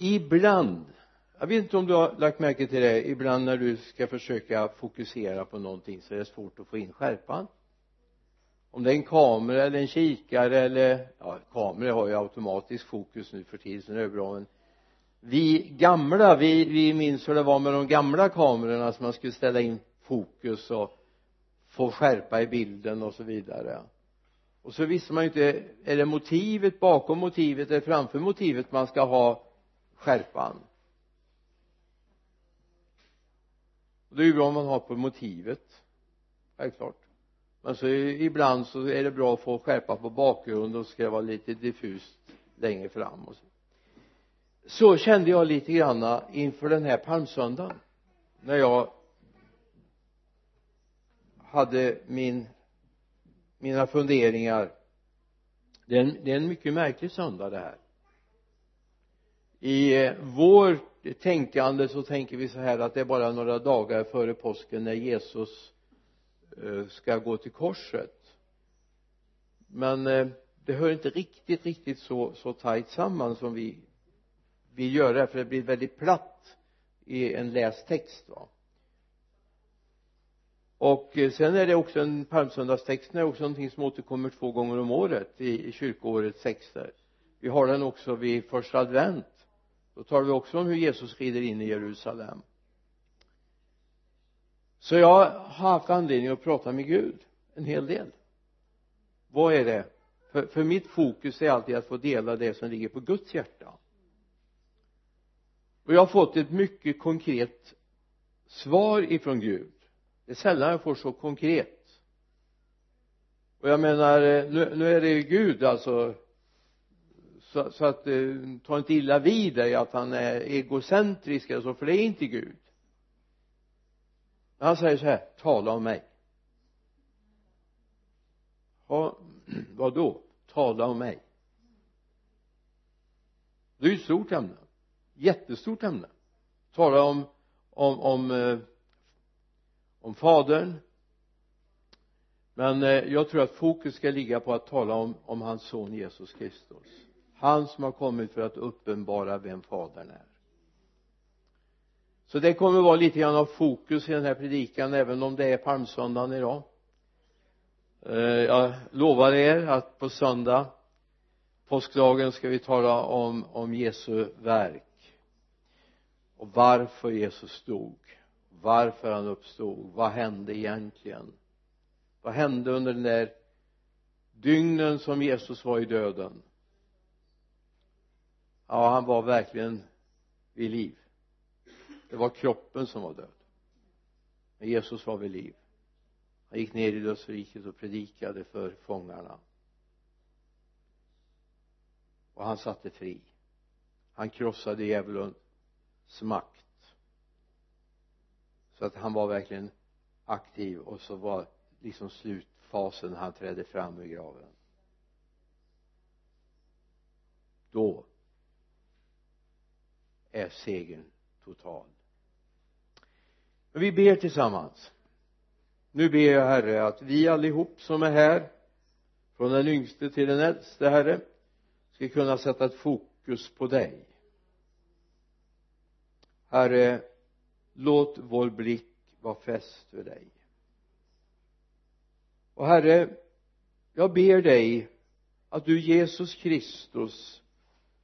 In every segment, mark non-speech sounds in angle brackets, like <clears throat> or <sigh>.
ibland jag vet inte om du har lagt märke till det ibland när du ska försöka fokusera på någonting så är det svårt att få in skärpan. Om det är en kamera eller en kikare eller ja kameror har ju automatisk fokus nu för tiden så det är bra men vi gamla vi, vi minns hur det var med de gamla kamerorna som man skulle ställa in fokus och få skärpa i bilden och så vidare. Och så visste man ju inte är det motivet bakom motivet eller framför motivet man ska ha skärpan och det är ju bra om man har på motivet självklart. Men så ibland så är det bra att få skärpa på bakgrunden och ska det vara lite diffust längre fram och så. Så kände jag lite granna inför den här palmsöndagen när jag hade min mina funderingar. Det är en, det är en mycket märklig söndag det här i eh, vårt tänkande så tänker vi så här att det är bara några dagar före påsken när Jesus eh, ska gå till korset. Men eh, det hör inte riktigt riktigt så, så tajt samman som vi vill göra för det blir väldigt platt i en läst text va. Och sen är det också en palmsöndagstexten är också någonting som återkommer två gånger om året i, i kyrkoårets texter. Vi har den också vid första advent då talar vi också om hur Jesus rider in i Jerusalem. Så jag har haft anledning att prata med Gud en hel del. Vad är det? För, för mitt fokus är alltid att få dela det som ligger på Guds hjärta. Och jag har fått ett mycket konkret svar ifrån Gud. Det är sällan jag får så konkret. Och jag menar nu, nu är det ju Gud alltså så, så att eh, ta inte illa vid dig att han är egocentrisk eller så för det är inte Gud. Han säger så här tala om mig. Ja, vad då tala om mig. Det är ju ett stort ämne. Jättestort ämne. Tala om om om eh, om fadern. Men eh, jag tror att fokus ska ligga på att tala om, om hans son Jesus Kristus han som har kommit för att uppenbara vem fadern är. Så det kommer vara lite grann av fokus i den här predikan även om det är palmsöndagen idag. Eh, jag lovar er att på söndag påskdagen ska vi tala om, om Jesu verk. Och varför Jesus dog. Varför han uppstod. Vad hände egentligen? Vad hände under den där dygnen som Jesus var i döden? Ja han var verkligen vid liv. Det var kroppen som var död. Men Jesus var vid liv. Han gick ner i dödsriket och predikade för fångarna. Och han satte fri. Han krossade djävulens makt. Så att han var verkligen aktiv och så var liksom slutfasen han trädde fram ur graven. Då är segern total. Vi ber tillsammans. Nu ber jag herre att vi allihop som är här från den yngste till den äldste herre ska kunna sätta ett fokus på dig. Herre låt vår blick vara fäst vid dig. Och herre jag ber dig att du Jesus Kristus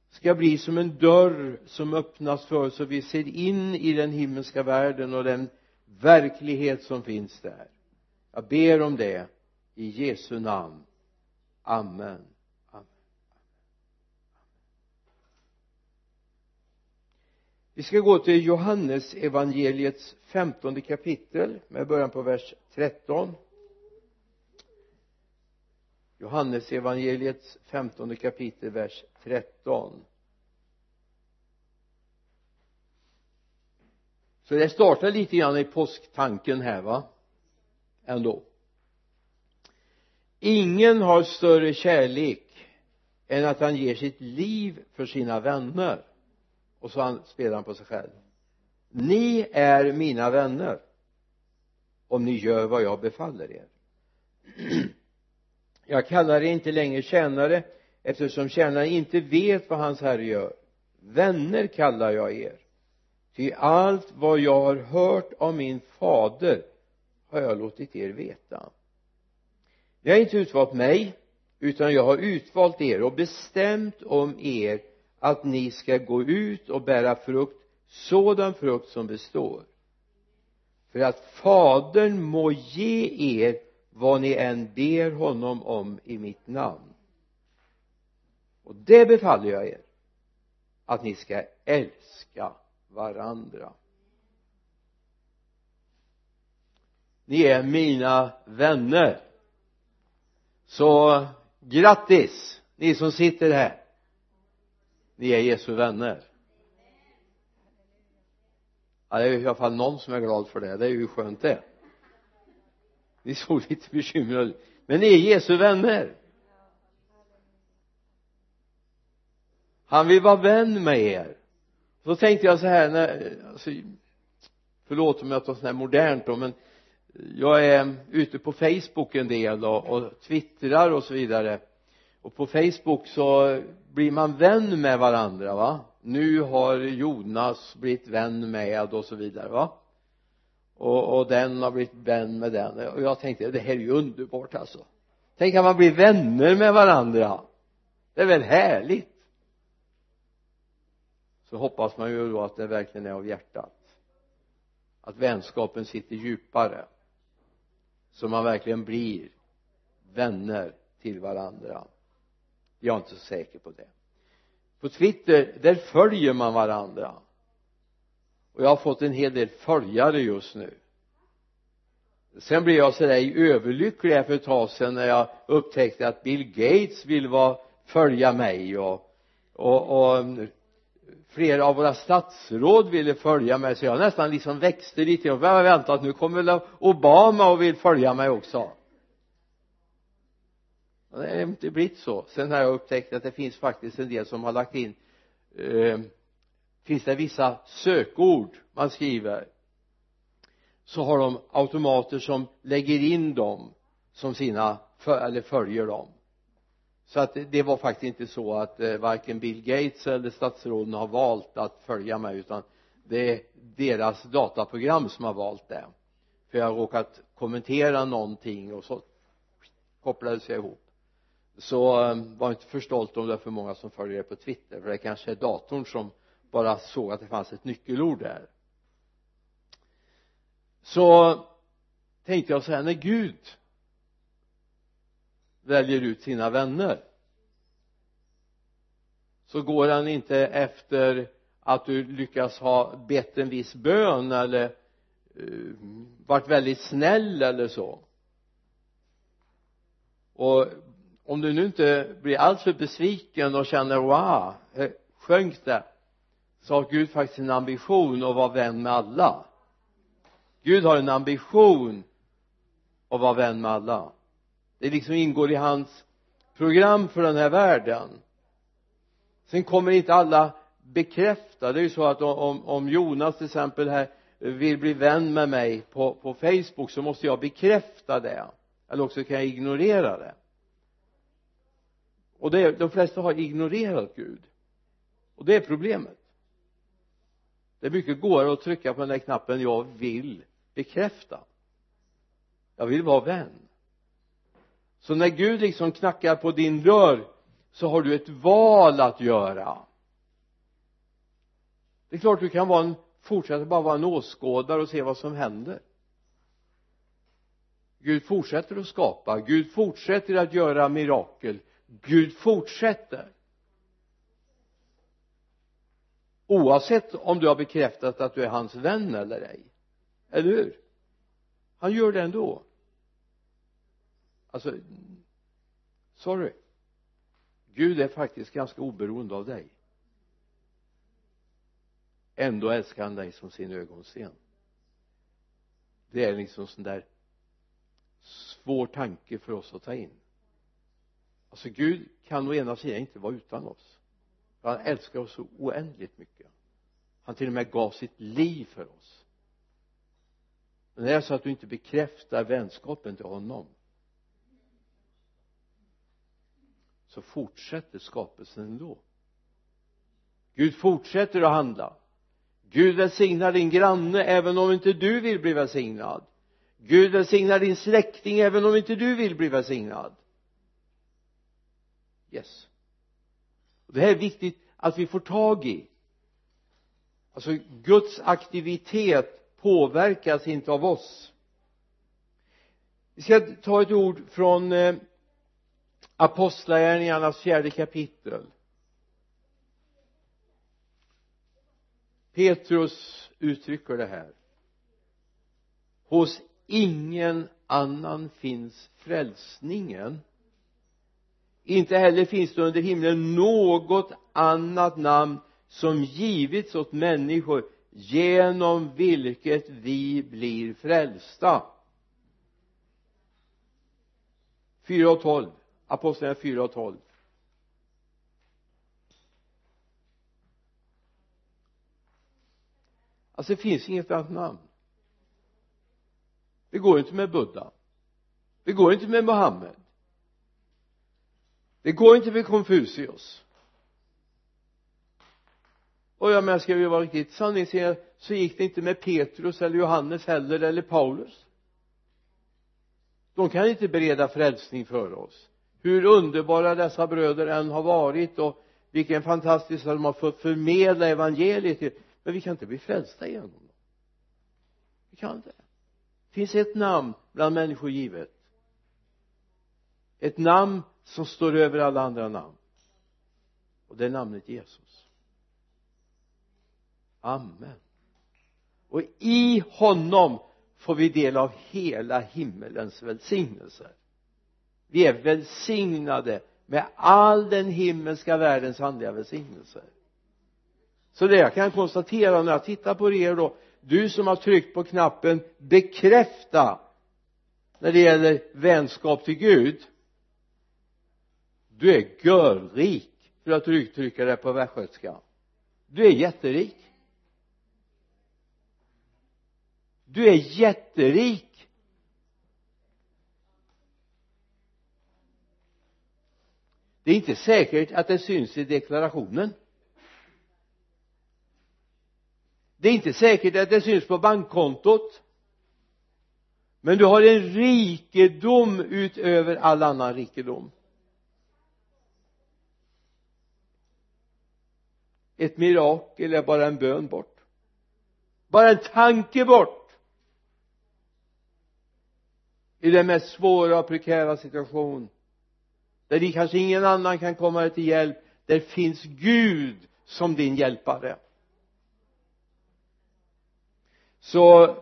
ska bli som en dörr som öppnas för oss så vi ser in i den himmelska världen och den verklighet som finns där. Jag ber om det i Jesu namn. Amen. Vi ska gå till Johannes evangeliets femtonde kapitel med början på vers 13 Johannes evangeliets femtonde kapitel vers 13 så det startar lite grann i påsktanken här va? Ändå. Ingen har större kärlek än att han ger sitt liv för sina vänner. Och så spelar han på sig själv. Ni är mina vänner om ni gör vad jag befaller er. <clears throat> jag kallar er inte längre tjänare eftersom tjänaren inte vet vad hans herre gör. Vänner kallar jag er. Ty allt vad jag har hört av min fader har jag låtit er veta. Ni har inte utvalt mig utan jag har utvalt er och bestämt om er att ni ska gå ut och bära frukt sådan frukt som består. För att fadern må ge er vad ni än ber honom om i mitt namn. Och det befaller jag er att ni ska älska varandra. Ni är mina vänner. Så grattis ni som sitter här. Ni är Jesu vänner. Ja det är i alla fall någon som är glad för det. Det är ju skönt det ni såg <laughs> lite bekymrade men ni är Jesu vänner. Han vill vara vän med er. Så tänkte jag så här när, alltså, förlåt om jag tar sånt här modernt då men jag är ute på Facebook en del och, och twittrar och så vidare. Och på Facebook så blir man vän med varandra va? Nu har Jonas blivit vän med och så vidare va? Och, och den har blivit vän med den. Och jag tänkte det här är ju underbart alltså. Tänk att man blir vänner med varandra. Det är väl härligt? Så hoppas man ju då att det verkligen är av hjärtat. Att vänskapen sitter djupare. Så man verkligen blir vänner till varandra. Jag är inte så säker på det. På Twitter där följer man varandra och jag har fått en hel del följare just nu. Sen blev jag sådär överlycklig här för ett tag sedan när jag upptäckte att Bill Gates vill vara följa mig och, och, och mm, flera av våra statsråd ville följa mig så jag nästan liksom växte lite och jag väntat nu kommer väl Obama och vill följa mig också. Det har inte blivit så. Sen har jag upptäckt att det finns faktiskt en del som har lagt in eh, finns det vissa sökord man skriver så har de automater som lägger in dem som sina eller följer dem. Så att det var faktiskt inte så att eh, varken Bill Gates eller statsråden har valt att följa mig utan det är deras dataprogram som har valt det. För jag har råkat kommentera någonting och så kopplades jag ihop. Så eh, var inte för stolt om det är för många som följer det på Twitter för det kanske är datorn som bara såg att det fanns ett nyckelord där. Så tänkte jag så här när Gud väljer ut sina vänner så går han inte efter att du lyckas ha bett en viss bön eller uh, varit väldigt snäll eller så. Och om du nu inte blir alltför besviken och känner wow sjönk det så har Gud faktiskt en ambition att vara vän med alla. Gud har en ambition att vara vän med alla. Det liksom ingår i hans program för den här världen. Sen kommer inte alla bekräfta. Det är ju så att om, om Jonas till exempel här vill bli vän med mig på, på Facebook så måste jag bekräfta det. Eller också kan jag ignorera det. Och det, de flesta har ignorerat Gud. Och det är problemet det är mycket godare att trycka på den där knappen jag vill bekräfta. Jag vill vara vän. Så när Gud liksom knackar på din dörr så har du ett val att göra. Det är klart du kan vara en fortsätta bara vara en åskådare och se vad som händer. Gud fortsätter att skapa. Gud fortsätter att göra mirakel. Gud fortsätter. Oavsett om du har bekräftat att du är hans vän eller ej. Eller hur? Han gör det ändå. Alltså sorry. Gud är faktiskt ganska oberoende av dig. Ändå älskar han dig som sin ögonsten. Det är liksom sån där svår tanke för oss att ta in. Alltså Gud kan å ena sidan inte vara utan oss för han älskar oss så oändligt mycket. Han till och med gav sitt liv för oss. Men det är så att du inte bekräftar vänskapen till honom. Så fortsätter skapelsen ändå. Gud fortsätter att handla. Gud välsignar din granne även om inte du vill bli välsignad. Gud välsignar din släkting även om inte du vill bli välsignad. Yes det här är viktigt att vi får tag i. Alltså Guds aktivitet påverkas inte av oss. Vi ska ta ett ord från eh, apostlagärningarnas fjärde kapitel. Petrus uttrycker det här. Hos ingen annan finns frälsningen inte heller finns det under himlen något annat namn som givits åt människor genom vilket vi blir frälsta. 4 och 12 apostlagärningarna 4 och 12 alltså det finns inget annat namn. Det går inte med Buddha. Det går inte med Mohammed det går inte med Konfucius och jag menar ska vi vara riktigt sanningsenliga så gick det inte med Petrus eller Johannes heller eller Paulus. De kan inte bereda frälsning för oss. Hur underbara dessa bröder än har varit och vilken fantastisk de har fått förmedla evangeliet till. Men vi kan inte bli frälsta genom dem. Vi kan inte. Det finns ett namn bland människor givet? Ett namn som står över alla andra namn. Och det är namnet Jesus. Amen. Och i honom får vi del av hela himmelens välsignelser. Vi är välsignade med all den himmelska världens andliga välsignelser. Så det jag kan konstatera när jag tittar på er då du som har tryckt på knappen bekräfta när det gäller vänskap till Gud du är görrik för att uttrycka det på västgötska. Du är jätterik. Du är jätterik. Det är inte säkert att det syns i deklarationen. Det är inte säkert att det syns på bankkontot. Men du har en rikedom utöver all annan rikedom. Ett mirakel är bara en bön bort. Bara en tanke bort. I den mest svåra och prekära situation. Där det kanske ingen annan kan komma dig till hjälp. Där finns Gud som din hjälpare. Så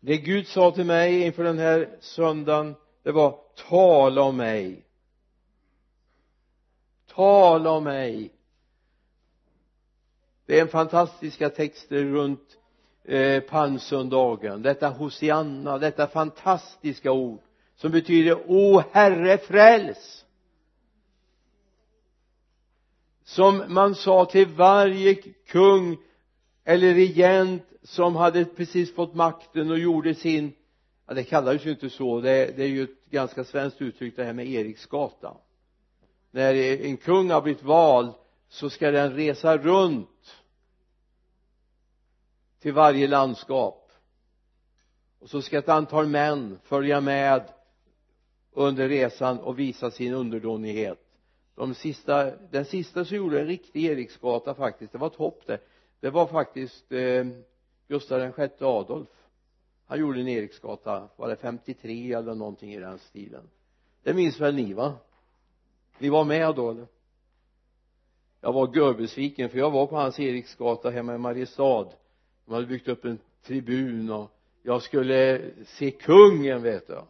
det Gud sa till mig inför den här söndagen det var tala om mig. Tala om mig det är en fantastiska texter runt eh, palmsöndagen detta hosianna detta fantastiska ord som betyder o herre fräls! Som man sa till varje kung eller regent som hade precis fått makten och gjorde sin ja det kallades ju inte så. Det, det är ju ett ganska svenskt uttryck det här med Eriksgata när en kung har blivit vald så ska den resa runt till varje landskap. Och så ska ett antal män följa med under resan och visa sin underdånighet. De sista, den sista som gjorde en riktig Eriksgata faktiskt det var ett hopp det. Det var faktiskt eh, Gustav den sjätte Adolf. Han gjorde en Eriksgata var det 53 eller någonting i den stilen. Det minns väl ni va? Ni var med då eller? Jag var görbesviken för jag var på hans Eriksgata hemma i Mariestad. De hade byggt upp en tribun och jag skulle se kungen vet du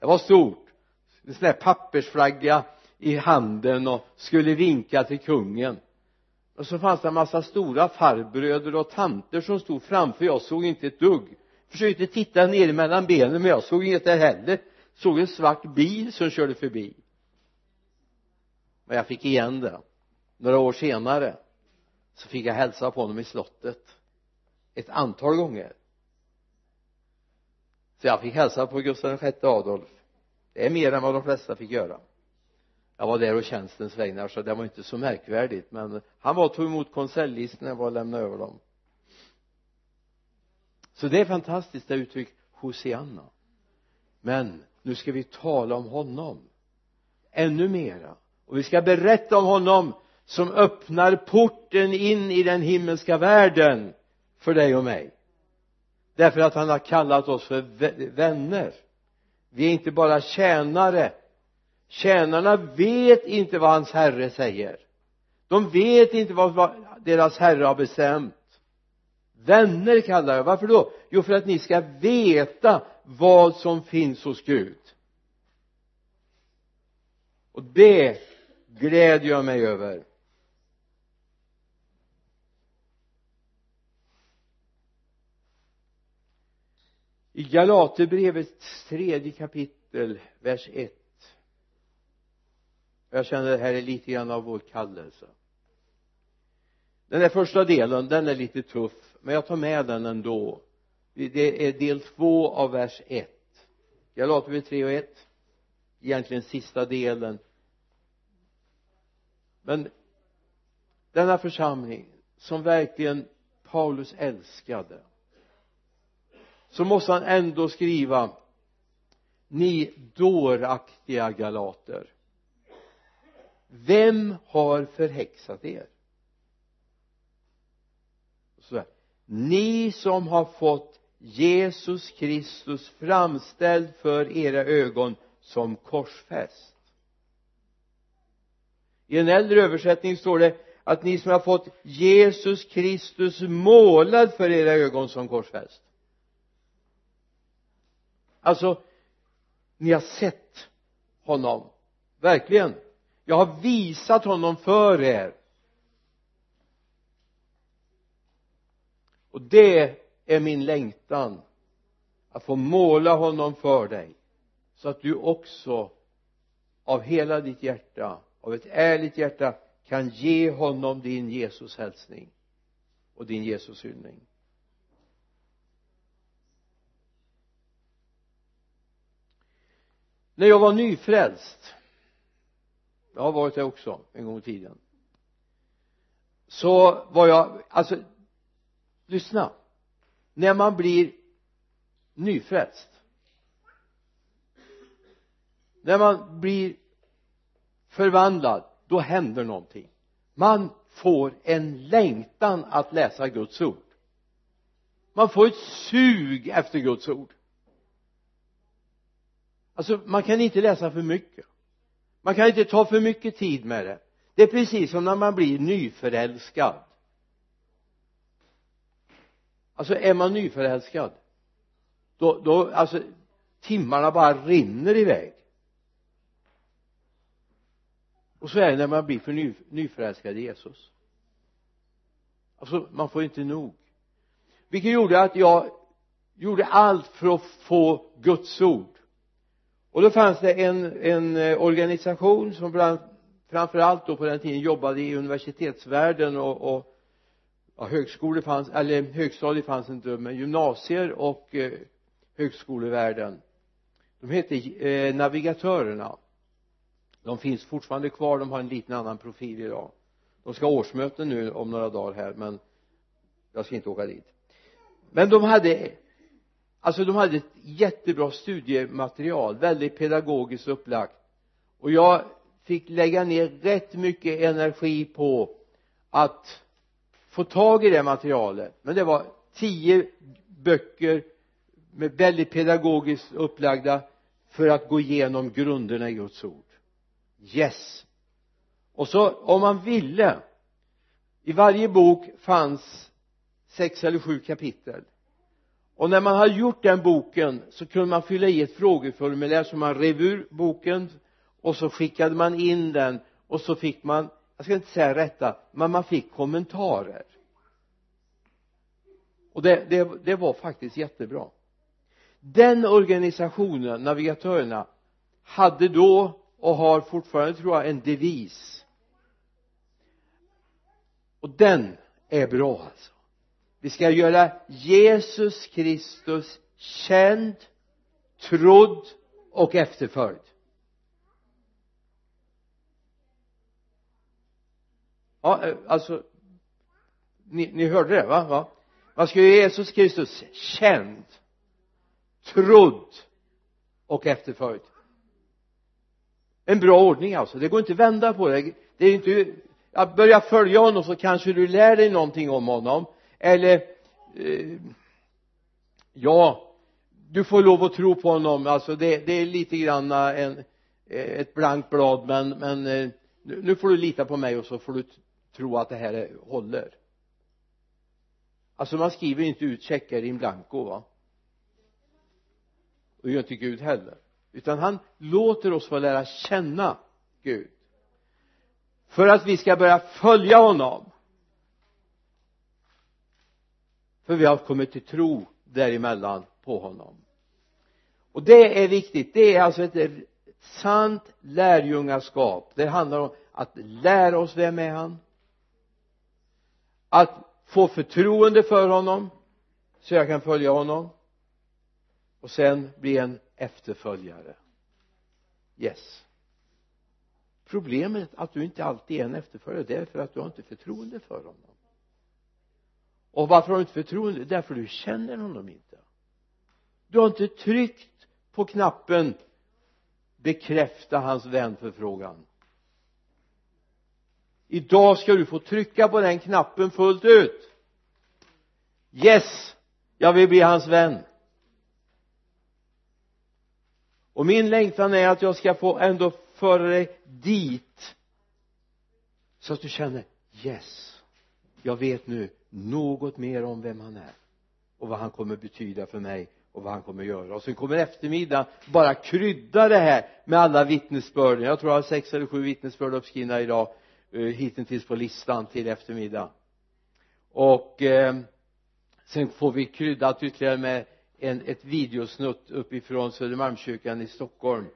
det var stort. En sån där pappersflagga i handen och skulle vinka till kungen. Och så fanns det en massa stora farbröder och tanter som stod framför. Jag såg inte ett dugg. Försökte titta ner mellan benen men jag såg inget där heller. Såg en svart bil som körde förbi. Men jag fick igen det några år senare så fick jag hälsa på honom i slottet ett antal gånger. Så jag fick hälsa på Gustav VI Adolf. Det är mer än vad de flesta fick göra. Jag var där och tjänstens vägnar så det var inte så märkvärdigt men han var och tog emot konseljlistorna jag var och lämnade över dem. Så det är fantastiskt det uttryck Hosianna. Men nu ska vi tala om honom ännu mera. Och vi ska berätta om honom som öppnar porten in i den himmelska världen för dig och mig. Därför att han har kallat oss för vänner. Vi är inte bara tjänare. Tjänarna vet inte vad hans herre säger. De vet inte vad deras herre har bestämt. Vänner kallar jag. Varför då? Jo för att ni ska veta vad som finns hos Gud. Och det glädjer jag mig över. I Galaterbrevets tredje kapitel vers 1 jag känner det här är lite grann av vår kallelse. Den här första delen den är lite tuff men jag tar med den ändå. Det är del två av vers 1 Galaterbrevet 3 och 1 egentligen sista delen. Men denna församling som verkligen Paulus älskade så måste han ändå skriva ni dåraktiga galater vem har förhäxat er? Så här, ni som har fått Jesus Kristus framställd för era ögon som korsfäst. I en äldre översättning står det att ni som har fått Jesus Kristus målad för era ögon som korsfäst alltså ni har sett honom. Verkligen. Jag har visat honom för er. Och det är min längtan. Att få måla honom för dig. Så att du också av hela ditt hjärta av ett ärligt hjärta kan ge honom din Jesus hälsning och din Jesus hyllning. När jag var nyfrälst jag har varit det också en gång i tiden så var jag alltså lyssna. När man blir nyfrälst när man blir förvandlad då händer någonting. Man får en längtan att läsa Guds ord. Man får ett sug efter Guds ord alltså man kan inte läsa för mycket. Man kan inte ta för mycket tid med det. Det är precis som när man blir nyförälskad. Alltså är man nyförälskad då, då alltså timmarna bara rinner iväg. Och så är det när man blir för ny, nyförälskad i Jesus. Alltså man får inte nog. Vilket gjorde att jag gjorde allt för att få Guds ord och då fanns det en, en eh, organisation som bland framförallt då på den tiden jobbade i universitetsvärlden och, och ja, högskolor fanns, eller högstadiet fanns inte men gymnasier och eh, högskolevärlden. De hette eh, navigatörerna. De finns fortfarande kvar de har en liten annan profil idag. De ska ha årsmöten nu om några dagar här men jag ska inte åka dit. Men de hade alltså de hade ett jättebra studiematerial väldigt pedagogiskt upplagt. Och jag fick lägga ner rätt mycket energi på att få tag i det materialet. Men det var tio böcker med väldigt pedagogiskt upplagda för att gå igenom grunderna i Guds ord. Yes. Och så om man ville i varje bok fanns sex eller sju kapitel och när man hade gjort den boken så kunde man fylla i ett frågeformulär så man rev ur boken och så skickade man in den och så fick man jag ska inte säga rätta men man fick kommentarer. Och det, det, det var faktiskt jättebra. Den organisationen navigatörerna hade då och har fortfarande tror jag en devis. Och den är bra alltså vi ska göra Jesus Kristus känd trodd och efterföljd. Ja eh, alltså ni, ni hörde det va, va? Man ska göra Jesus Kristus känd trodd och efterföljd. En bra ordning alltså. Det går inte att vända på det. Det är inte att börja följa honom så kanske du lär dig någonting om honom eller eh, ja du får lov att tro på honom. Alltså det, det är lite grann en, ett blankt blad men, men eh, nu får du lita på mig och så får du tro att det här håller. Alltså man skriver inte ut checkar in blanco va? Och gör inte Gud heller. Utan han låter oss få lära känna Gud. För att vi ska börja följa honom. För vi har kommit till tro däremellan på honom. Och det är viktigt. Det är alltså ett sant lärjungaskap. Det handlar om att lära oss vem är han. Att få förtroende för honom så jag kan följa honom. Och sen bli en efterföljare. Yes. Problemet att du inte alltid är en efterföljare. Det är för att du har inte förtroende för honom och varför har du inte förtroende? Därför du känner honom inte. Du har inte tryckt på knappen. Bekräfta hans vänförfrågan. Idag ska du få trycka på den knappen fullt ut. Yes jag vill bli hans vän. Och min längtan är att jag ska få ändå föra dig dit. Så att du känner yes jag vet nu något mer om vem han är och vad han kommer betyda för mig och vad han kommer göra. Och sen kommer eftermiddag bara krydda det här med alla vittnesbörd jag tror jag har sex eller sju vittnesbörd uppskrivna idag eh, hittills på listan till eftermiddag och eh, sen får vi kryddat ytterligare med en, ett videosnutt uppifrån Södermalmskyrkan i Stockholm.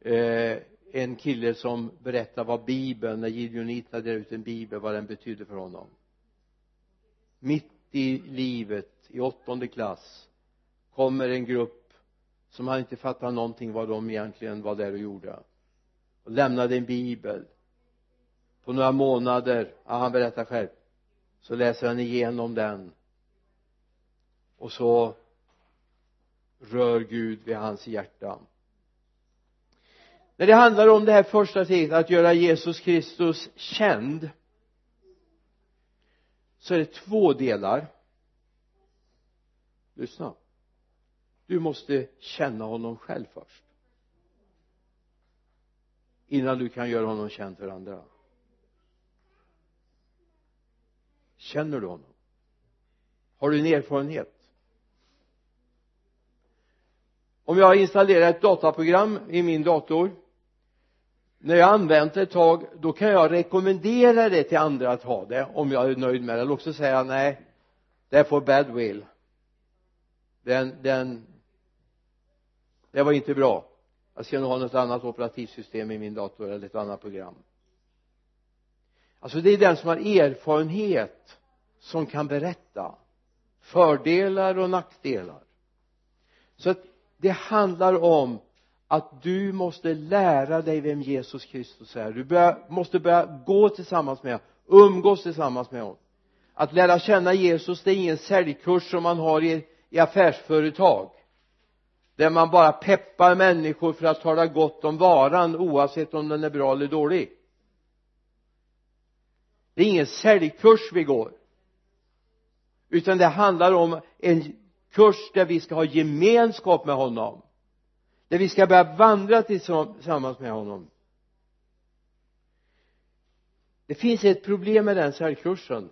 Eh, en kille som berättar vad bibeln när gideoniterna delade ut en bibel vad den betydde för honom mitt i livet i åttonde klass kommer en grupp som han inte fattar någonting vad de egentligen var där och gjorde. Och lämnade en bibel. På några månader, ja, han berättar själv så läser han igenom den. Och så rör Gud vid hans hjärta. När det handlar om det här första steget att göra Jesus Kristus känd så är det två delar. Lyssna. Du måste känna honom själv först. Innan du kan göra honom känd för andra. Känner du honom? Har du en erfarenhet? Om jag installerar ett dataprogram i min dator när jag använt det ett tag då kan jag rekommendera det till andra att ha det om jag är nöjd med det. Eller också säga nej det är bad will. Den, den det var inte bra. Jag ska nog ha något annat operativsystem i min dator eller ett annat program. Alltså det är den som har erfarenhet som kan berätta fördelar och nackdelar. Så att det handlar om att du måste lära dig vem Jesus Kristus är. Du börjar, måste börja gå tillsammans med honom umgås tillsammans med honom. Att lära känna Jesus det är ingen säljkurs som man har i, i affärsföretag. Där man bara peppar människor för att tala gott om varan oavsett om den är bra eller dålig. Det är ingen säljkurs vi går. Utan det handlar om en kurs där vi ska ha gemenskap med honom där vi ska börja vandra tillsammans med honom. Det finns ett problem med den säljkursen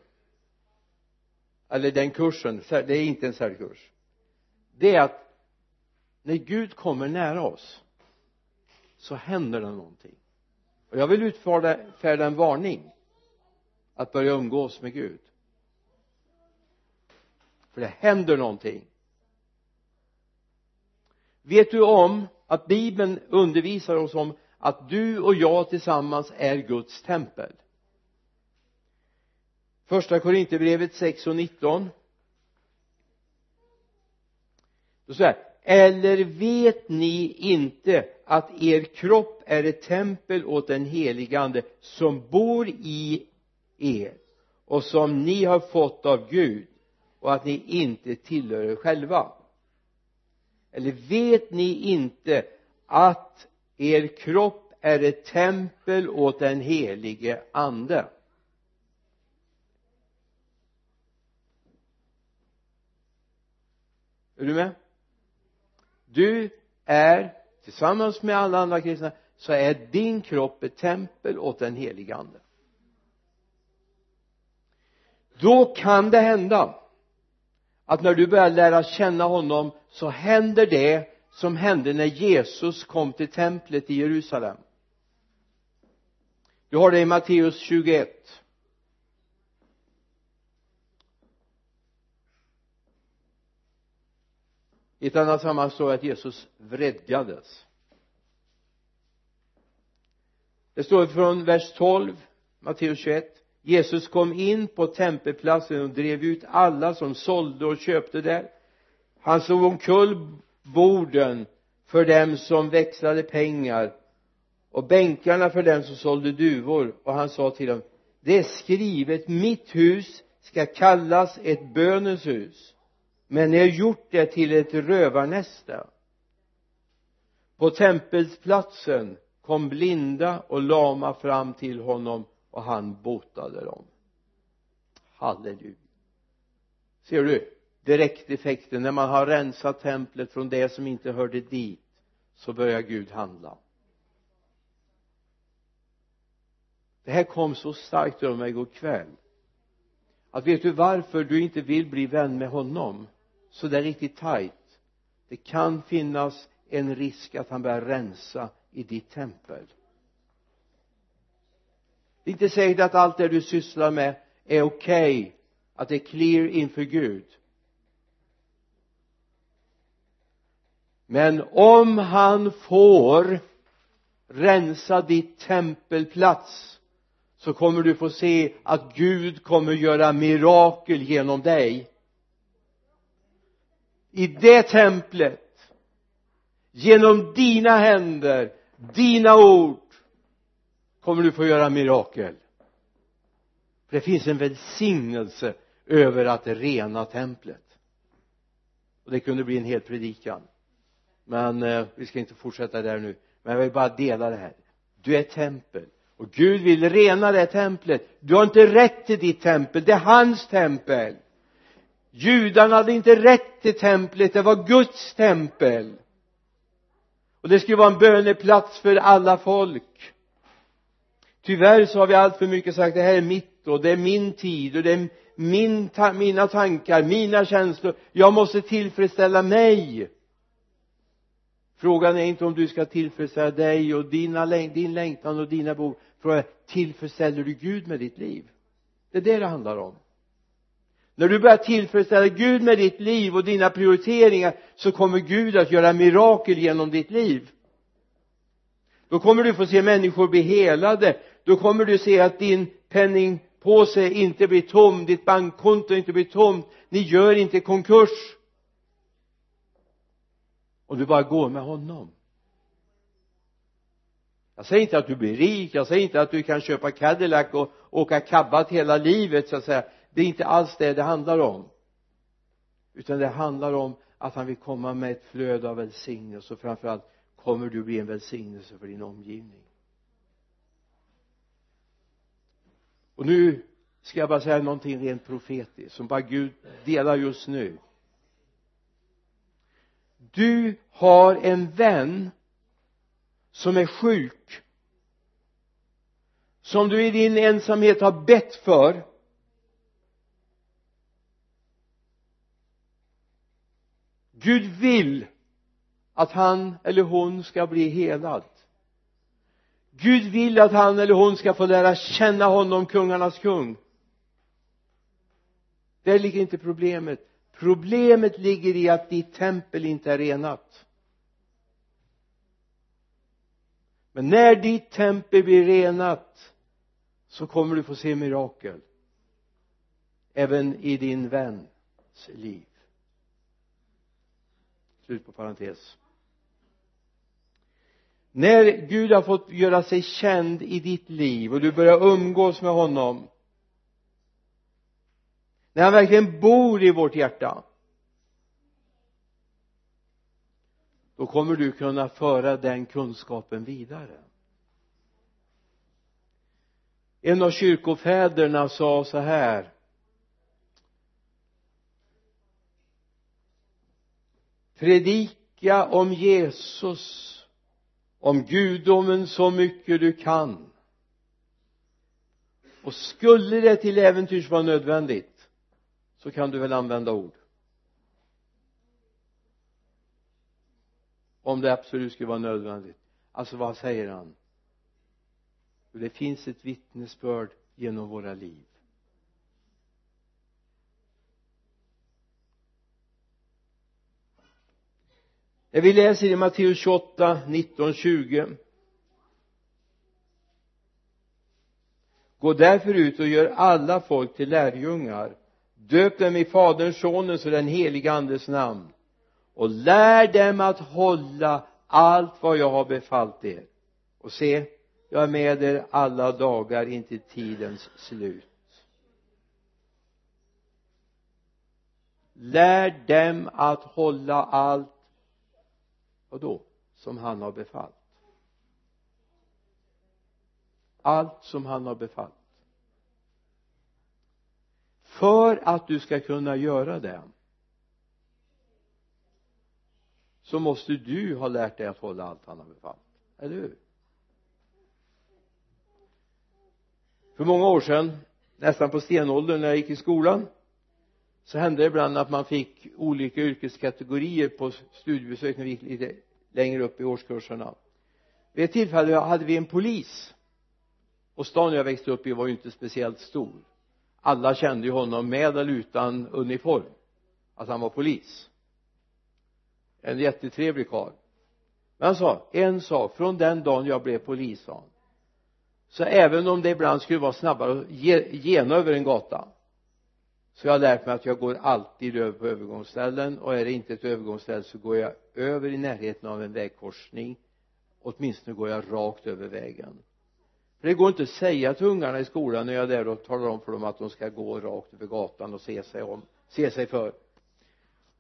eller den kursen, det är inte en säljkurs det är att när Gud kommer nära oss så händer det någonting. Och jag vill utfärda en varning. Att börja umgås med Gud. För det händer någonting vet du om att bibeln undervisar oss om att du och jag tillsammans är Guds tempel? Första Korinthierbrevet 6 och 19 då säger eller vet ni inte att er kropp är ett tempel åt den helige ande som bor i er och som ni har fått av Gud och att ni inte tillhör er själva? Eller vet ni inte att er kropp är ett tempel åt den helige ande? Är du med? Du är tillsammans med alla andra kristna så är din kropp ett tempel åt den helige ande. Då kan det hända att när du börjar lära känna honom så händer det som hände när Jesus kom till templet i Jerusalem. Du har det i Matteus 21 i ett annat sammanhang står det att Jesus vredgades. Det står från vers 12 Matteus 21 Jesus kom in på tempelplatsen och drev ut alla som sålde och köpte där. Han slog omkull borden för dem som växlade pengar och bänkarna för dem som sålde duvor. Och han sa till dem det är skrivet mitt hus ska kallas ett bönens hus men ni har gjort det till ett rövarnäste på tempelplatsen kom blinda och lama fram till honom och han botade dem. Halleluja. Ser du? Direkteffekten. När man har rensat templet från det som inte hörde dit så börjar Gud handla. Det här kom så starkt över mig igår kväll. Att vet du varför du inte vill bli vän med honom? Så där riktigt tajt det kan finnas en risk att han börjar rensa i ditt tempel inte säkert att allt det du sysslar med är okej okay, att det är clear inför Gud. Men om han får rensa ditt tempelplats så kommer du få se att Gud kommer göra mirakel genom dig. I det templet genom dina händer dina ord kommer du få göra mirakel? För det finns en välsignelse över att rena templet. Och det kunde bli en hel predikan. Men eh, vi ska inte fortsätta där nu. Men jag vill bara dela det här. Du är tempel. Och Gud vill rena det templet. Du har inte rätt till ditt tempel. Det är hans tempel. Judarna hade inte rätt till templet. Det var Guds tempel. Och det skulle vara en böneplats för alla folk tyvärr så har vi allt för mycket sagt det här är mitt och det är min tid och det är min ta mina tankar, mina känslor. Jag måste tillfredsställa mig. Frågan är inte om du ska tillfredsställa dig och dina, din längtan och dina behov. Frågan är tillfredsställer du Gud med ditt liv? Det är det det handlar om. När du börjar tillfredsställa Gud med ditt liv och dina prioriteringar så kommer Gud att göra mirakel genom ditt liv. Då kommer du få se människor bli helade då kommer du se att din penningpåse inte blir tom ditt bankkonto inte blir tomt. Ni gör inte konkurs. Om du bara går med honom. Jag säger inte att du blir rik jag säger inte att du kan köpa Cadillac och åka kabbat hela livet så att säga. Det är inte alls det det handlar om. Utan det handlar om att han vill komma med ett flöde av välsignelse. Och framförallt kommer du bli en välsignelse för din omgivning? Och nu ska jag bara säga någonting rent profetiskt som bara Gud delar just nu. Du har en vän som är sjuk som du i din ensamhet har bett för. Gud vill att han eller hon ska bli helad. Gud vill att han eller hon ska få lära känna honom kungarnas kung. Där ligger inte problemet. Problemet ligger i att ditt tempel inte är renat. Men när ditt tempel blir renat så kommer du få se mirakel. Även i din väns liv. Slut på parentes när Gud har fått göra sig känd i ditt liv och du börjar umgås med honom när han verkligen bor i vårt hjärta då kommer du kunna föra den kunskapen vidare. En av kyrkofäderna sa så här predika om Jesus om gudomen så mycket du kan. Och skulle det till äventyrs vara nödvändigt så kan du väl använda ord. Om det absolut skulle vara nödvändigt. Alltså vad säger han? Det finns ett vittnesbörd genom våra liv. När vi läser i Matteus 28, 19, 20 gå därför ut och gör alla folk till lärjungar. Döp dem i faderns, sonens och den helige andes namn. Och lär dem att hålla allt vad jag har befallt er. Och se jag är med er alla dagar intill tidens slut. Lär dem att hålla allt vad då? Som han har befallt. Allt som han har befallt. För att du ska kunna göra det så måste du ha lärt dig att hålla allt han har befallt. Eller hur? För många år sedan nästan på stenåldern när jag gick i skolan så hände det ibland att man fick olika yrkeskategorier på studiebesök när vi gick lite längre upp i årskurserna. Vid ett tillfälle hade vi en polis och stan jag växte upp i var ju inte speciellt stor. Alla kände ju honom med eller utan uniform. Att han var polis. En jättetrevlig karl. Men han sa en sak från den dagen jag blev polis sa han så även om det ibland skulle vara snabbare att gena över en gata så jag har lärt mig att jag går alltid över på övergångsställen och är det inte ett övergångsställe så går jag över i närheten av en vägkorsning. Åtminstone går jag rakt över vägen. För det går inte att säga till ungarna i skolan när jag är där och talar om för dem att de ska gå rakt över gatan och se sig om se sig för.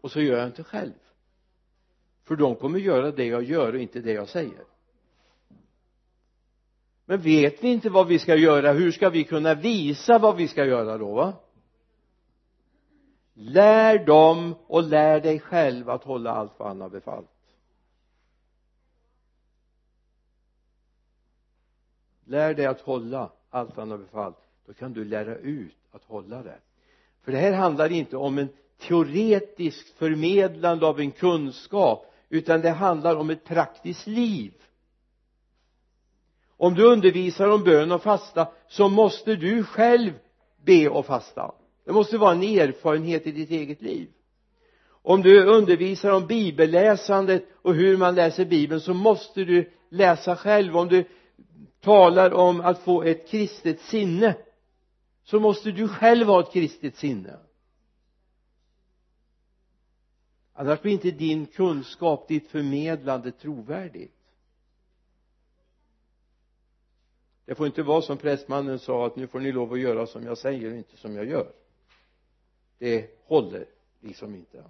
Och så gör jag inte själv. För de kommer göra det jag gör och inte det jag säger. Men vet vi inte vad vi ska göra? Hur ska vi kunna visa vad vi ska göra då va? Lär dem och lär dig själv att hålla allt vad han har befallt. Lär dig att hålla allt han har befallt. Då kan du lära ut att hålla det. För det här handlar inte om en teoretiskt förmedlande av en kunskap utan det handlar om ett praktiskt liv. Om du undervisar om bön och fasta så måste du själv be och fasta det måste vara en erfarenhet i ditt eget liv. Om du undervisar om bibelläsandet och hur man läser bibeln så måste du läsa själv. Om du talar om att få ett kristet sinne så måste du själv ha ett kristet sinne. Annars blir inte din kunskap, ditt förmedlande trovärdigt. Det får inte vara som prästmannen sa att nu får ni lov att göra som jag säger och inte som jag gör det håller liksom inte.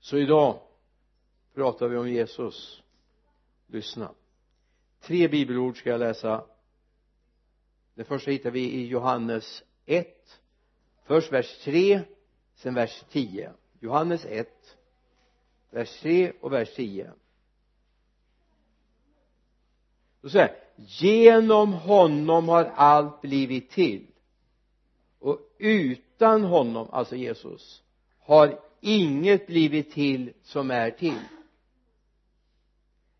Så idag pratar vi om Jesus. Lyssna. Tre bibelord ska jag läsa. Det första hittar vi i Johannes 1 först vers 3 sen vers 10 Johannes 1 vers 3 och vers 10 då säger genom honom har allt blivit till. Och utan honom, alltså Jesus har inget blivit till som är till.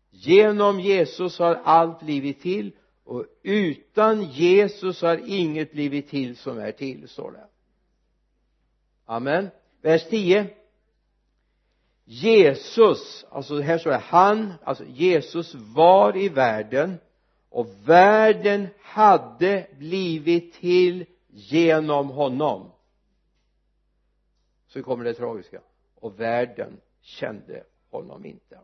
Genom Jesus har allt blivit till och utan Jesus har inget blivit till som är till står det. Amen. Vers 10 Jesus alltså här står det han alltså Jesus var i världen och världen hade blivit till genom honom. Så kommer det tragiska. Och världen kände honom inte.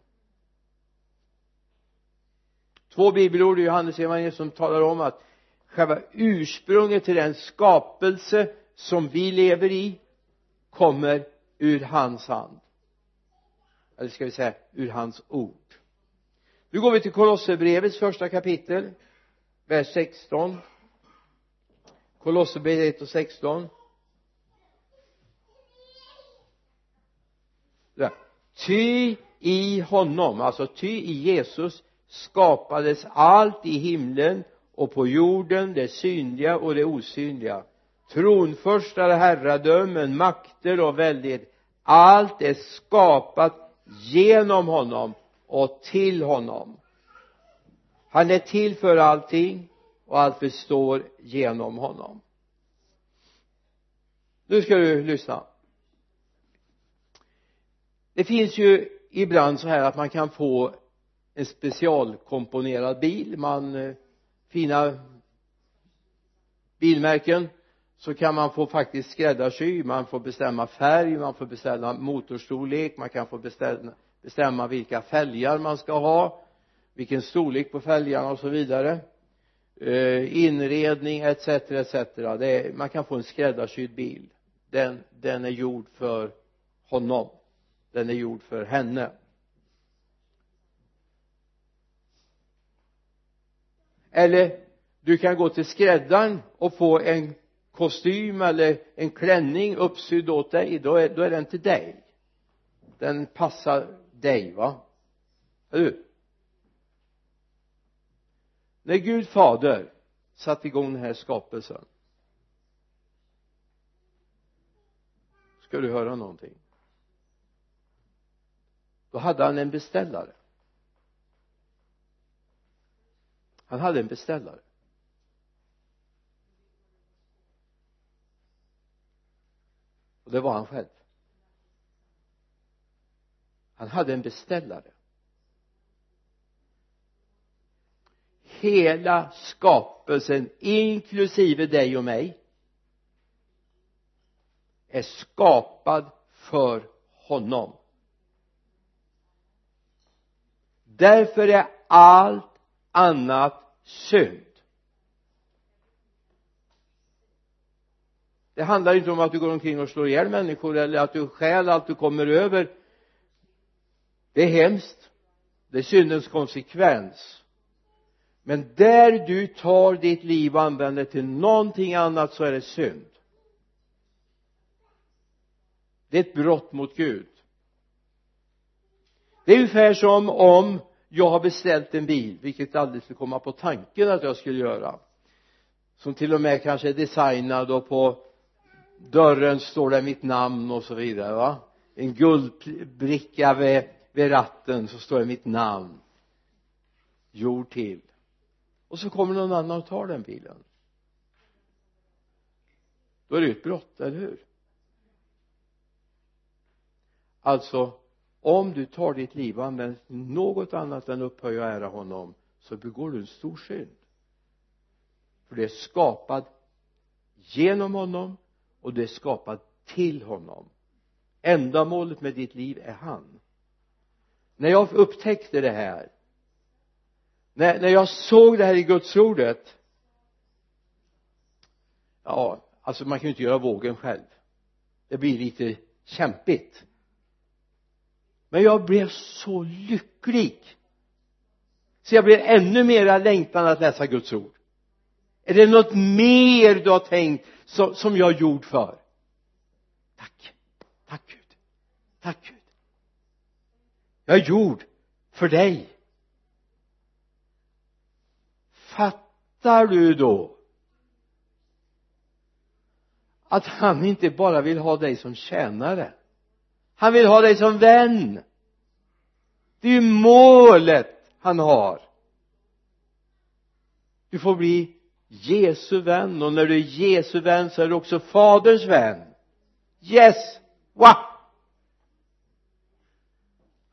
Två bibelord i Johannes evangeliet som talar om att själva ursprunget till den skapelse som vi lever i kommer ur hans hand eller ska vi säga ur hans ord. Nu går vi till Kolosserbrevets första kapitel vers 16 Kolosserbrevet 1 och 16 ty i honom alltså ty i Jesus skapades allt i himlen och på jorden det synliga och det osynliga. Tronförstar, herradömen, makter och väldighet. Allt är skapat genom honom och till honom. Han är till för allting och allt består genom honom. Nu ska du lyssna. Det finns ju ibland så här att man kan få en specialkomponerad bil. Man eh, fina bilmärken så kan man få faktiskt skräddarsy man får bestämma färg man får bestämma motorstorlek man kan få bestämma, bestämma vilka fälgar man ska ha vilken storlek på fälgarna och så vidare. Eh, inredning etc etc är, man kan få en skräddarsydd bil den, den är gjord för honom. Den är gjord för henne. Eller du kan gå till skräddaren och få en kostym eller en klänning uppsydd åt dig då är, då är den till dig. Den passar dig va? Eller hur när Gud fader satte igång den här skapelsen ska du höra någonting. Då hade han en beställare. Han hade en beställare. Och det var han själv. Han hade en beställare. Hela skapelsen inklusive dig och mig är skapad för honom. Därför är allt annat synd. Det handlar inte om att du går omkring och slår ihjäl människor eller att du stjäl allt du kommer över. Det är hemskt. Det är syndens konsekvens. Men där du tar ditt liv och använder till någonting annat så är det synd. Det är ett brott mot Gud. Det är ungefär som om jag har beställt en bil vilket aldrig skulle komma på tanken att jag skulle göra som till och med kanske är designad och på dörren står det mitt namn och så vidare va? En guldbricka vid, vid ratten så står det mitt namn. Gjord till. Och så kommer någon annan och tar den bilen. Då är det ju ett brott, eller hur? Alltså om du tar ditt liv och använder något annat än upphöja och ära honom så begår du en stor synd. För det är skapad genom honom och du är skapad till honom. Ändamålet med ditt liv är han. När jag upptäckte det här när, när jag såg det här i gudsordet ja alltså man kan ju inte göra vågen själv. Det blir lite kämpigt. Men jag blev så lycklig. Så jag blev ännu mera längtan att läsa Guds ord är det något mer du har tänkt som, som jag är gjord för? Tack. Tack Gud. Tack Gud. Jag är gjord för dig. Fattar du då att han inte bara vill ha dig som tjänare? Han vill ha dig som vän. Det är ju målet han har. Du får bli Jesu vän och när du är Jesu vän så är du också faderns vän. Yes! Wow!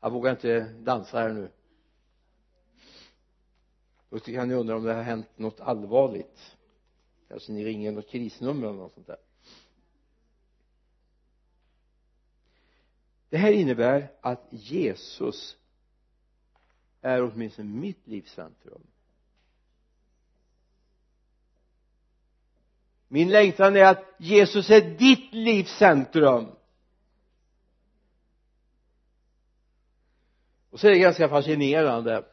Jag vågar inte dansa här nu. Då kan ni undra om det har hänt något allvarligt. Kanske ni ringer något krisnummer eller något sånt där. Det här innebär att Jesus är åtminstone mitt livs centrum. Min längtan är att Jesus är ditt livs centrum. Och så är det ganska fascinerande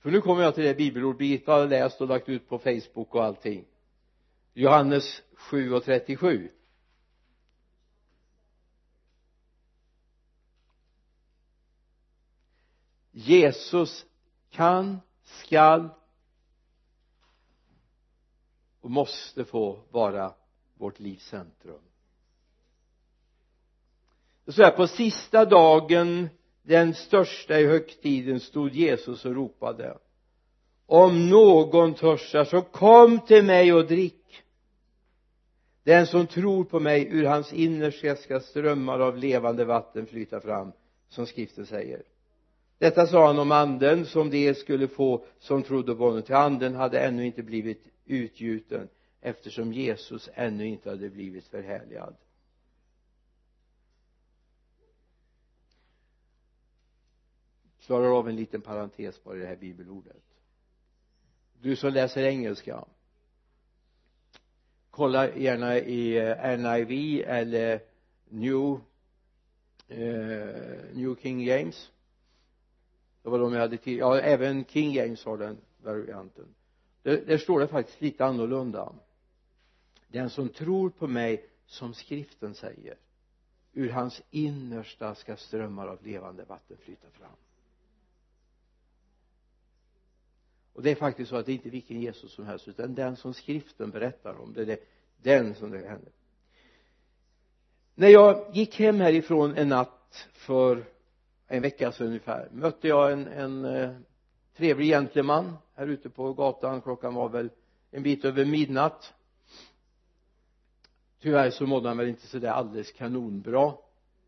för nu kommer jag till det bibelord Birgitta har läst och lagt ut på Facebook och allting. Johannes 7 och 37 Jesus kan, skall och måste få vara vårt livs centrum. Så här på sista dagen den största i högtiden stod Jesus och ropade om någon törstar så kom till mig och drick. Den som tror på mig ur hans innersta ska strömmar av levande vatten flyta fram som skriften säger. Detta sa han om anden som de skulle få som trodde på honom. Till anden hade ännu inte blivit utgjuten eftersom Jesus ännu inte hade blivit förhärligad. Klarar av en liten parentes bara i det här bibelordet. Du som läser engelska kolla gärna i eh, NIV eller New eh, New King James. Det var de jag hade till ja även King James har den varianten där, där står det faktiskt lite annorlunda. Den som tror på mig som skriften säger ur hans innersta ska strömmar av levande vatten flyta fram. Och det är faktiskt så att det är inte vilken Jesus som helst utan den som skriften berättar om det är det, den som det händer. När jag gick hem härifrån en natt för en vecka sedan ungefär mötte jag en, en eh, trevlig gentleman här ute på gatan. Klockan var väl en bit över midnatt. Tyvärr så mådde han väl inte sådär alldeles kanonbra.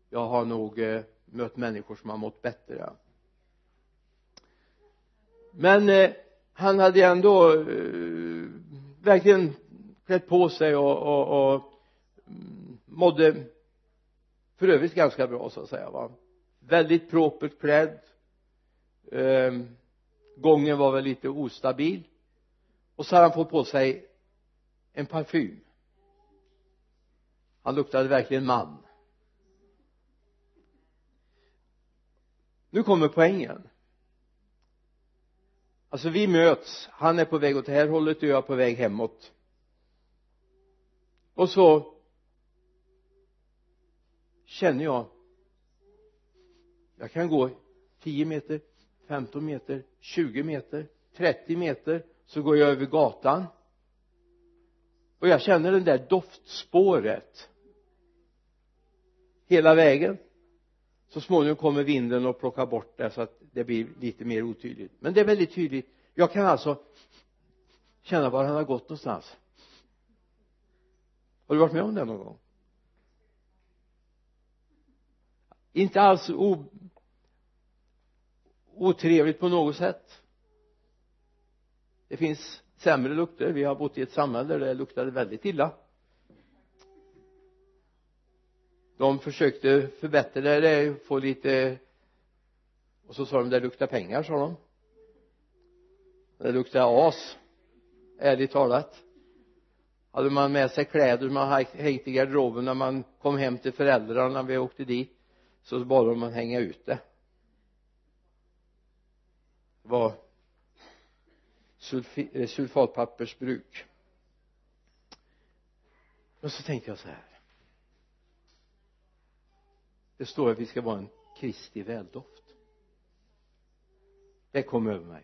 Jag har nog eh, mött människor som har mått bättre. Men eh, han hade ändå eh, verkligen klätt på sig och, och, och mådde för övrigt ganska bra så att säga va. Väldigt propert klädd. Eh, gången var väl lite ostabil. Och så hade han fått på sig en parfym. Han luktade verkligen man. Nu kommer poängen. Alltså vi möts. Han är på väg åt det här hållet och jag är på väg hemåt. Och så känner jag jag kan gå tio meter. 15 meter 20 meter 30 meter så går jag över gatan. Och jag känner det där doftspåret. Hela vägen. Så småningom kommer vinden och plockar bort det så att det blir lite mer otydligt. Men det är väldigt tydligt. Jag kan alltså känna var han har gått någonstans. Har du varit med om det någon gång? Inte alls o, otrevligt på något sätt. Det finns sämre lukter. Vi har bott i ett samhälle där det luktade väldigt illa. De försökte förbättra det få lite och så sa de det luktar pengar sa de. Det luktar as ärligt talat. Hade man med sig kläder man hängt i garderoben när man kom hem till föräldrarna när vi åkte dit så bad de att hänga ut det det var eh, sulfatpappersbruk. Och så tänkte jag så här. Det står att vi ska vara en Kristi väldoft. Det kom över mig.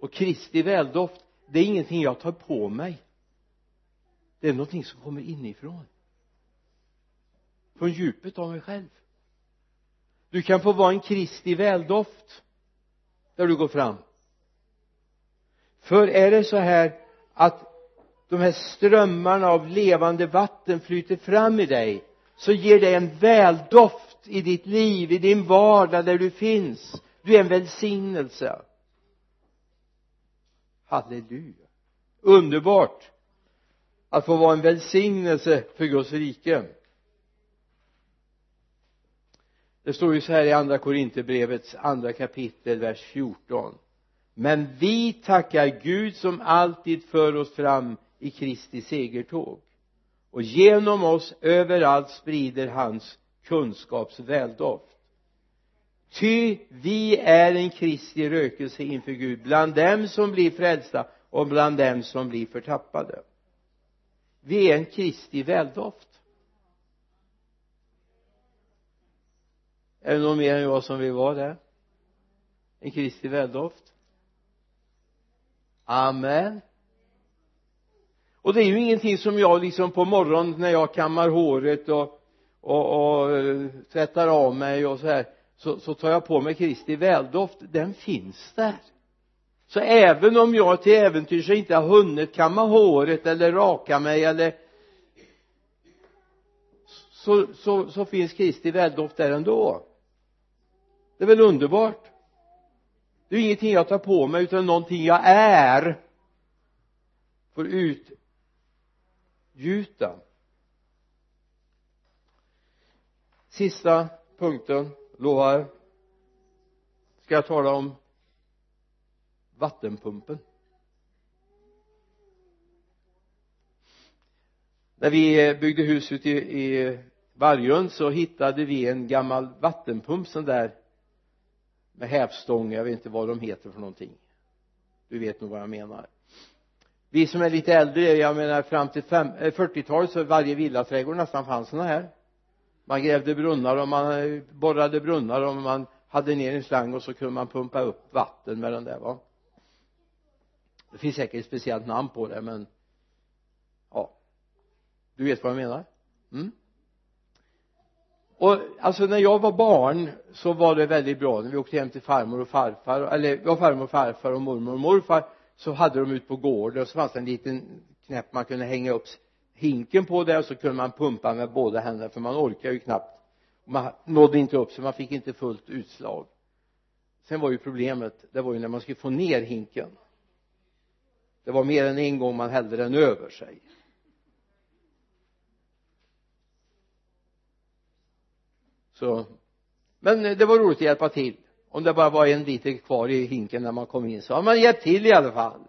Och Kristi väldoft det är ingenting jag tar på mig. Det är någonting som kommer inifrån. Från djupet av mig själv. Du kan få vara en Kristi väldoft där du går fram. För är det så här att de här strömmarna av levande vatten flyter fram i dig så ger det en väldoft i ditt liv, i din vardag där du finns. Du är en välsignelse. Halleluja. Underbart att få vara en välsignelse för Guds rike det står ju så här i andra korinterbrevets andra kapitel vers 14 men vi tackar Gud som alltid för oss fram i Kristi segertåg. Och genom oss överallt sprider hans kunskaps väldoft ty vi är en Kristi rökelse inför Gud bland dem som blir frälsta och bland dem som blir förtappade. Vi är en Kristi väldoft. Är det någon mer än jag som vill vara det en Kristi väldoft? Amen. Och det är ju ingenting som jag liksom på morgonen när jag kammar håret och och, och eh, tvättar av mig och så här så, så tar jag på mig Kristi väldoft. Den finns där. Så även om jag till äventyrs inte har hunnit kamma håret eller raka mig eller så, så, så finns Kristi väldoft där ändå det är väl underbart. Det är ingenting jag tar på mig utan någonting jag är. Får utgjuta. Sista punkten lovar ska jag tala om vattenpumpen? När vi byggde hus ute i, i Vargön så hittade vi en gammal vattenpump sån där med hävstång jag vet inte vad de heter för någonting. Du vet nog vad jag menar. Vi som är lite äldre jag menar fram till 40-talet eh, så varje villaträdgård nästan fanns sådana här. Man grävde brunnar och man eh, borrade brunnar och man hade ner en slang och så kunde man pumpa upp vatten med den där va. Det finns säkert ett speciellt namn på det men ja. Du vet vad jag menar? Mm? Och alltså när jag var barn så var det väldigt bra. När vi åkte hem till farmor och farfar eller ja farmor och farfar och mormor och morfar så hade de ut på gården och så fanns det en liten knäpp man kunde hänga upp hinken på det och så kunde man pumpa med båda händerna för man orkade ju knappt. Man nådde inte upp så man fick inte fullt utslag. Sen var ju problemet det var ju när man skulle få ner hinken. Det var mer än en gång man hällde den över sig. Så. Men eh, det var roligt att hjälpa till. Om det bara var en liter kvar i hinken när man kom in så har man hjälpt till i alla fall.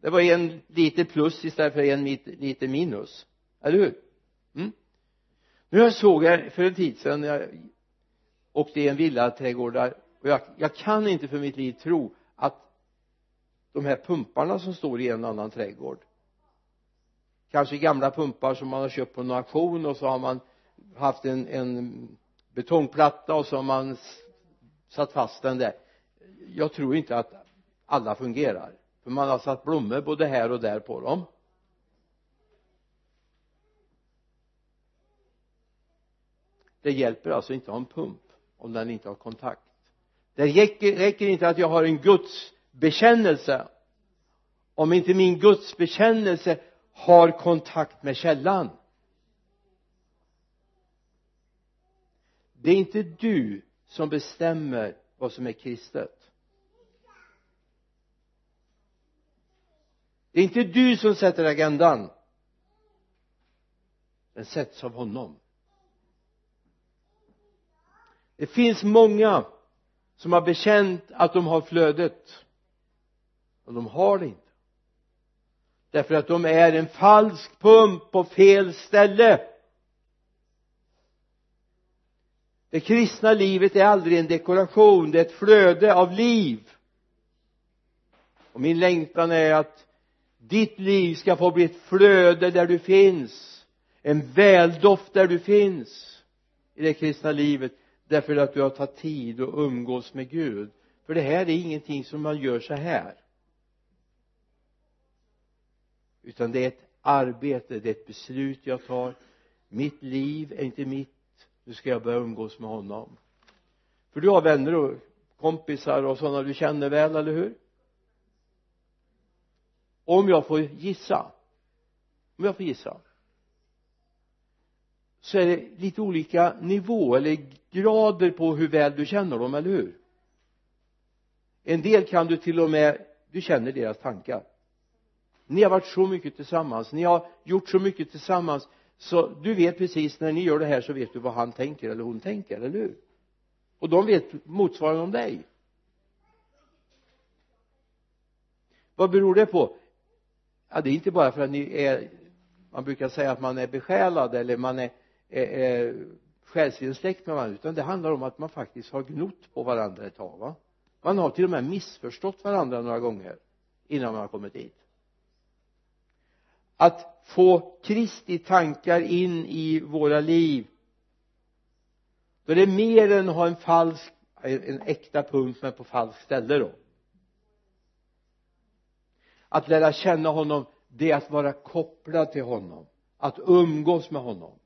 Det var en liter plus istället för en liter minus. Eller hur? Mm. nu jag såg jag för en tid sedan när jag åkte i en villaträdgård där och jag, jag kan inte för mitt liv tro att de här pumparna som står i en annan trädgård kanske gamla pumpar som man har köpt på en auktion och så har man haft en, en betongplatta och så har man satt fast den där. Jag tror inte att alla fungerar för man har satt blommor både här och där på dem. Det hjälper alltså inte att ha en pump om den inte har kontakt. Det räcker, räcker inte att jag har en Guds bekännelse. Om inte min Guds bekännelse har kontakt med källan det är inte du som bestämmer vad som är kristet. Det är inte du som sätter agendan. Den sätts av honom. Det finns många som har bekänt att de har flödet och de har det inte. Därför att de är en falsk pump på fel ställe. Det kristna livet är aldrig en dekoration det är ett flöde av liv. Och min längtan är att ditt liv ska få bli ett flöde där du finns en väldoft där du finns i det kristna livet därför att du har tagit tid att umgås med Gud. För det här är ingenting som man gör så här. Utan det är ett arbete, det är ett beslut jag tar. Mitt liv är inte mitt nu ska jag börja umgås med honom. För du har vänner och kompisar och sådana du känner väl, eller hur? Om jag får gissa om jag får gissa så är det lite olika nivå eller grader på hur väl du känner dem, eller hur? En del kan du till och med du känner deras tankar. Ni har varit så mycket tillsammans. Ni har gjort så mycket tillsammans så du vet precis när ni gör det här så vet du vad han tänker eller hon tänker, eller hur? Och de vet motsvarande om dig. Vad beror det på? Ja det är inte bara för att ni är man brukar säga att man är besjälad eller man är, är, är själsligen släkt med varandra utan det handlar om att man faktiskt har gnott på varandra ett tag va? Man har till och med missförstått varandra några gånger innan man har kommit dit. Att få Kristi tankar in i våra liv. Då är det mer än att ha en falsk en äkta punkt men på falskt ställe då. Att lära känna honom det är att vara kopplad till honom. Att umgås med honom.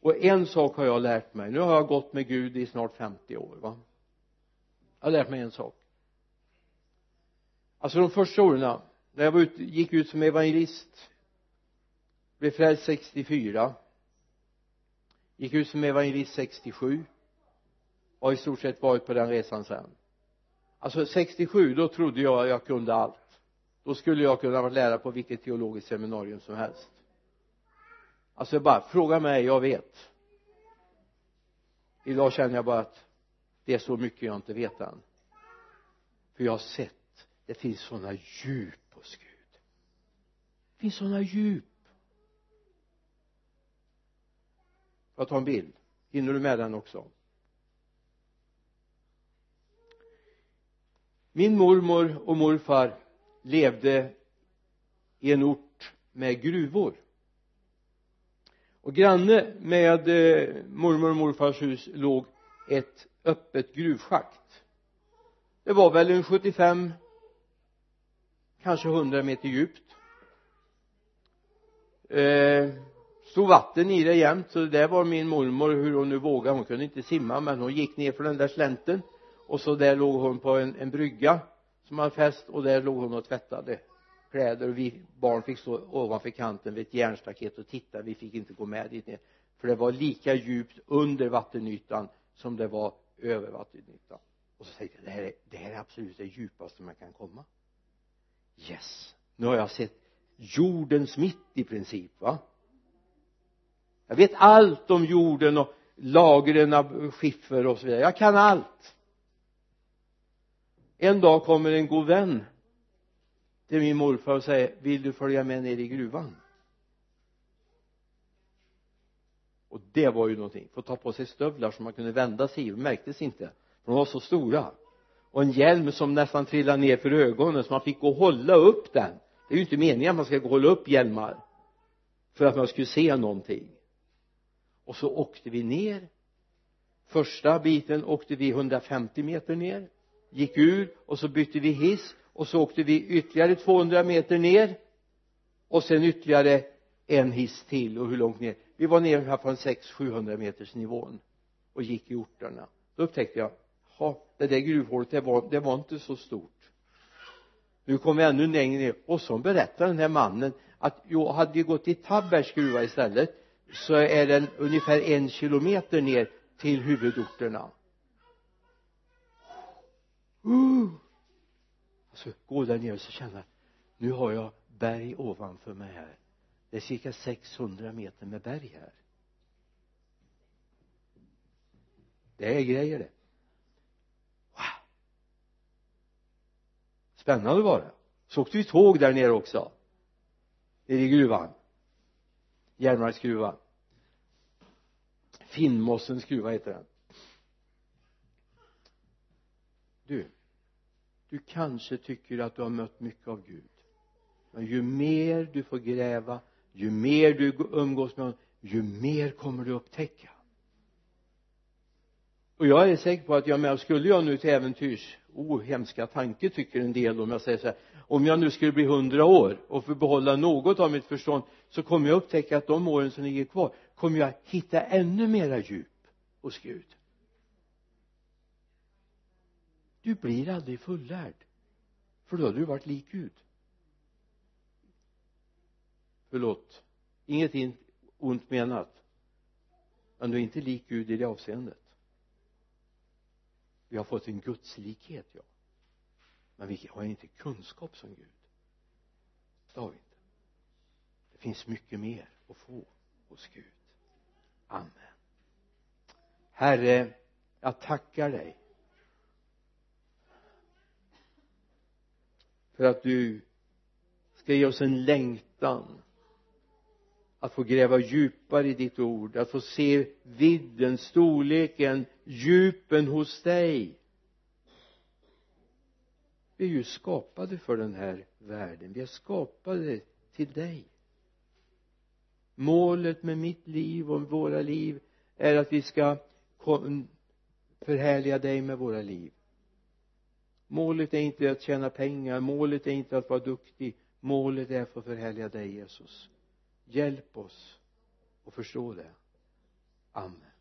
Och en sak har jag lärt mig. Nu har jag gått med Gud i snart 50 år va? Jag har lärt mig en sak. Alltså de första åren när jag var ut, gick ut som evangelist blev frälst 64 gick ut som evangelist 67 och har i stort sett varit på den resan sen. Alltså 67 då trodde jag jag kunde allt. Då skulle jag kunna vara lärare på vilket teologiskt seminarium som helst. Alltså bara fråga mig jag vet. Idag känner jag bara att det är så mycket jag inte vet än. För jag har sett det finns sådana djup finns sådana djup. Får jag ta en bild? Hinner du med den också? Min mormor och morfar levde i en ort med gruvor. Och granne med eh, mormor och morfars hus låg ett öppet gruvschakt. Det var väl en 75 kanske 100 meter djupt eh, stod vatten i det jämt så det där var min mormor hur hon nu vågade. Hon kunde inte simma men hon gick ner för den där slänten. Och så där låg hon på en, en brygga som hade fäst och där låg hon och tvättade kläder. Och vi barn fick stå ovanför kanten vid ett järnstaket och titta. Vi fick inte gå med dit ner för det var lika djupt under vattenytan som det var över vattenytan. Och så tänkte jag det här är, det här är absolut det djupaste man kan komma. Yes. Nu har jag sett jordens mitt i princip va? Jag vet allt om jorden och lagren av skiffer och så vidare. Jag kan allt. En dag kommer en god vän till min morfar och säger vill du följa med ner i gruvan? Och det var ju någonting. Få ta på sig stövlar som man kunde vända sig i. De märktes inte för de var så stora. Och en hjälm som nästan trillade ner för ögonen så man fick gå och hålla upp den det är ju inte meningen att man ska gå och hålla upp hjälmar för att man skulle se någonting. Och så åkte vi ner. Första biten åkte vi 150 meter ner gick ur och så bytte vi hiss och så åkte vi ytterligare 200 meter ner och sen ytterligare en hiss till och hur långt ner? Vi var nere här på en 600-700 meters nivån och gick i orterna. Då upptäckte jag ha det där gruvhålet det var, det var inte så stort nu kom vi ännu längre ner. Och så berättar den här mannen att jo, hade vi gått i Tabbergs gruva istället så är den ungefär en kilometer ner till huvudorterna. Uh. alltså gå där nere och så känna nu har jag berg ovanför mig här. Det är cirka 600 meter med berg här. Det är grejer det. Spännande var det. Så åkte vi tåg där nere också. Nere i gruvan. Järnmarksgruvan Finnmossens gruva heter den. Du du kanske tycker att du har mött mycket av Gud. Men ju mer du får gräva ju mer du umgås med honom ju mer kommer du upptäcka. Och jag är säker på att jag med skulle jag nu till äventyrs ohemska tanke tycker en del om jag säger så här. Om jag nu skulle bli hundra år och få behålla något av mitt förstånd så kommer jag upptäcka att de åren som ligger kvar kommer jag hitta ännu mera djup hos Gud. Du blir aldrig fullärd för då har du varit lik Gud. Förlåt. Inget ont menat men du är inte lik Gud i det avseendet vi har fått en gudslikhet ja. Men vi har inte kunskap som Gud. Det har vi inte. Det finns mycket mer att få hos Gud. Amen. Herre jag tackar dig för att du ska ge oss en längtan att få gräva djupare i ditt ord att få se vidden, storleken, djupen hos dig. Vi är ju skapade för den här världen. Vi är skapade till dig. Målet med mitt liv och våra liv är att vi ska förhärliga dig med våra liv. Målet är inte att tjäna pengar. Målet är inte att vara duktig. Målet är att få förhärliga dig Jesus. Hjälp oss att förstå det. Amen.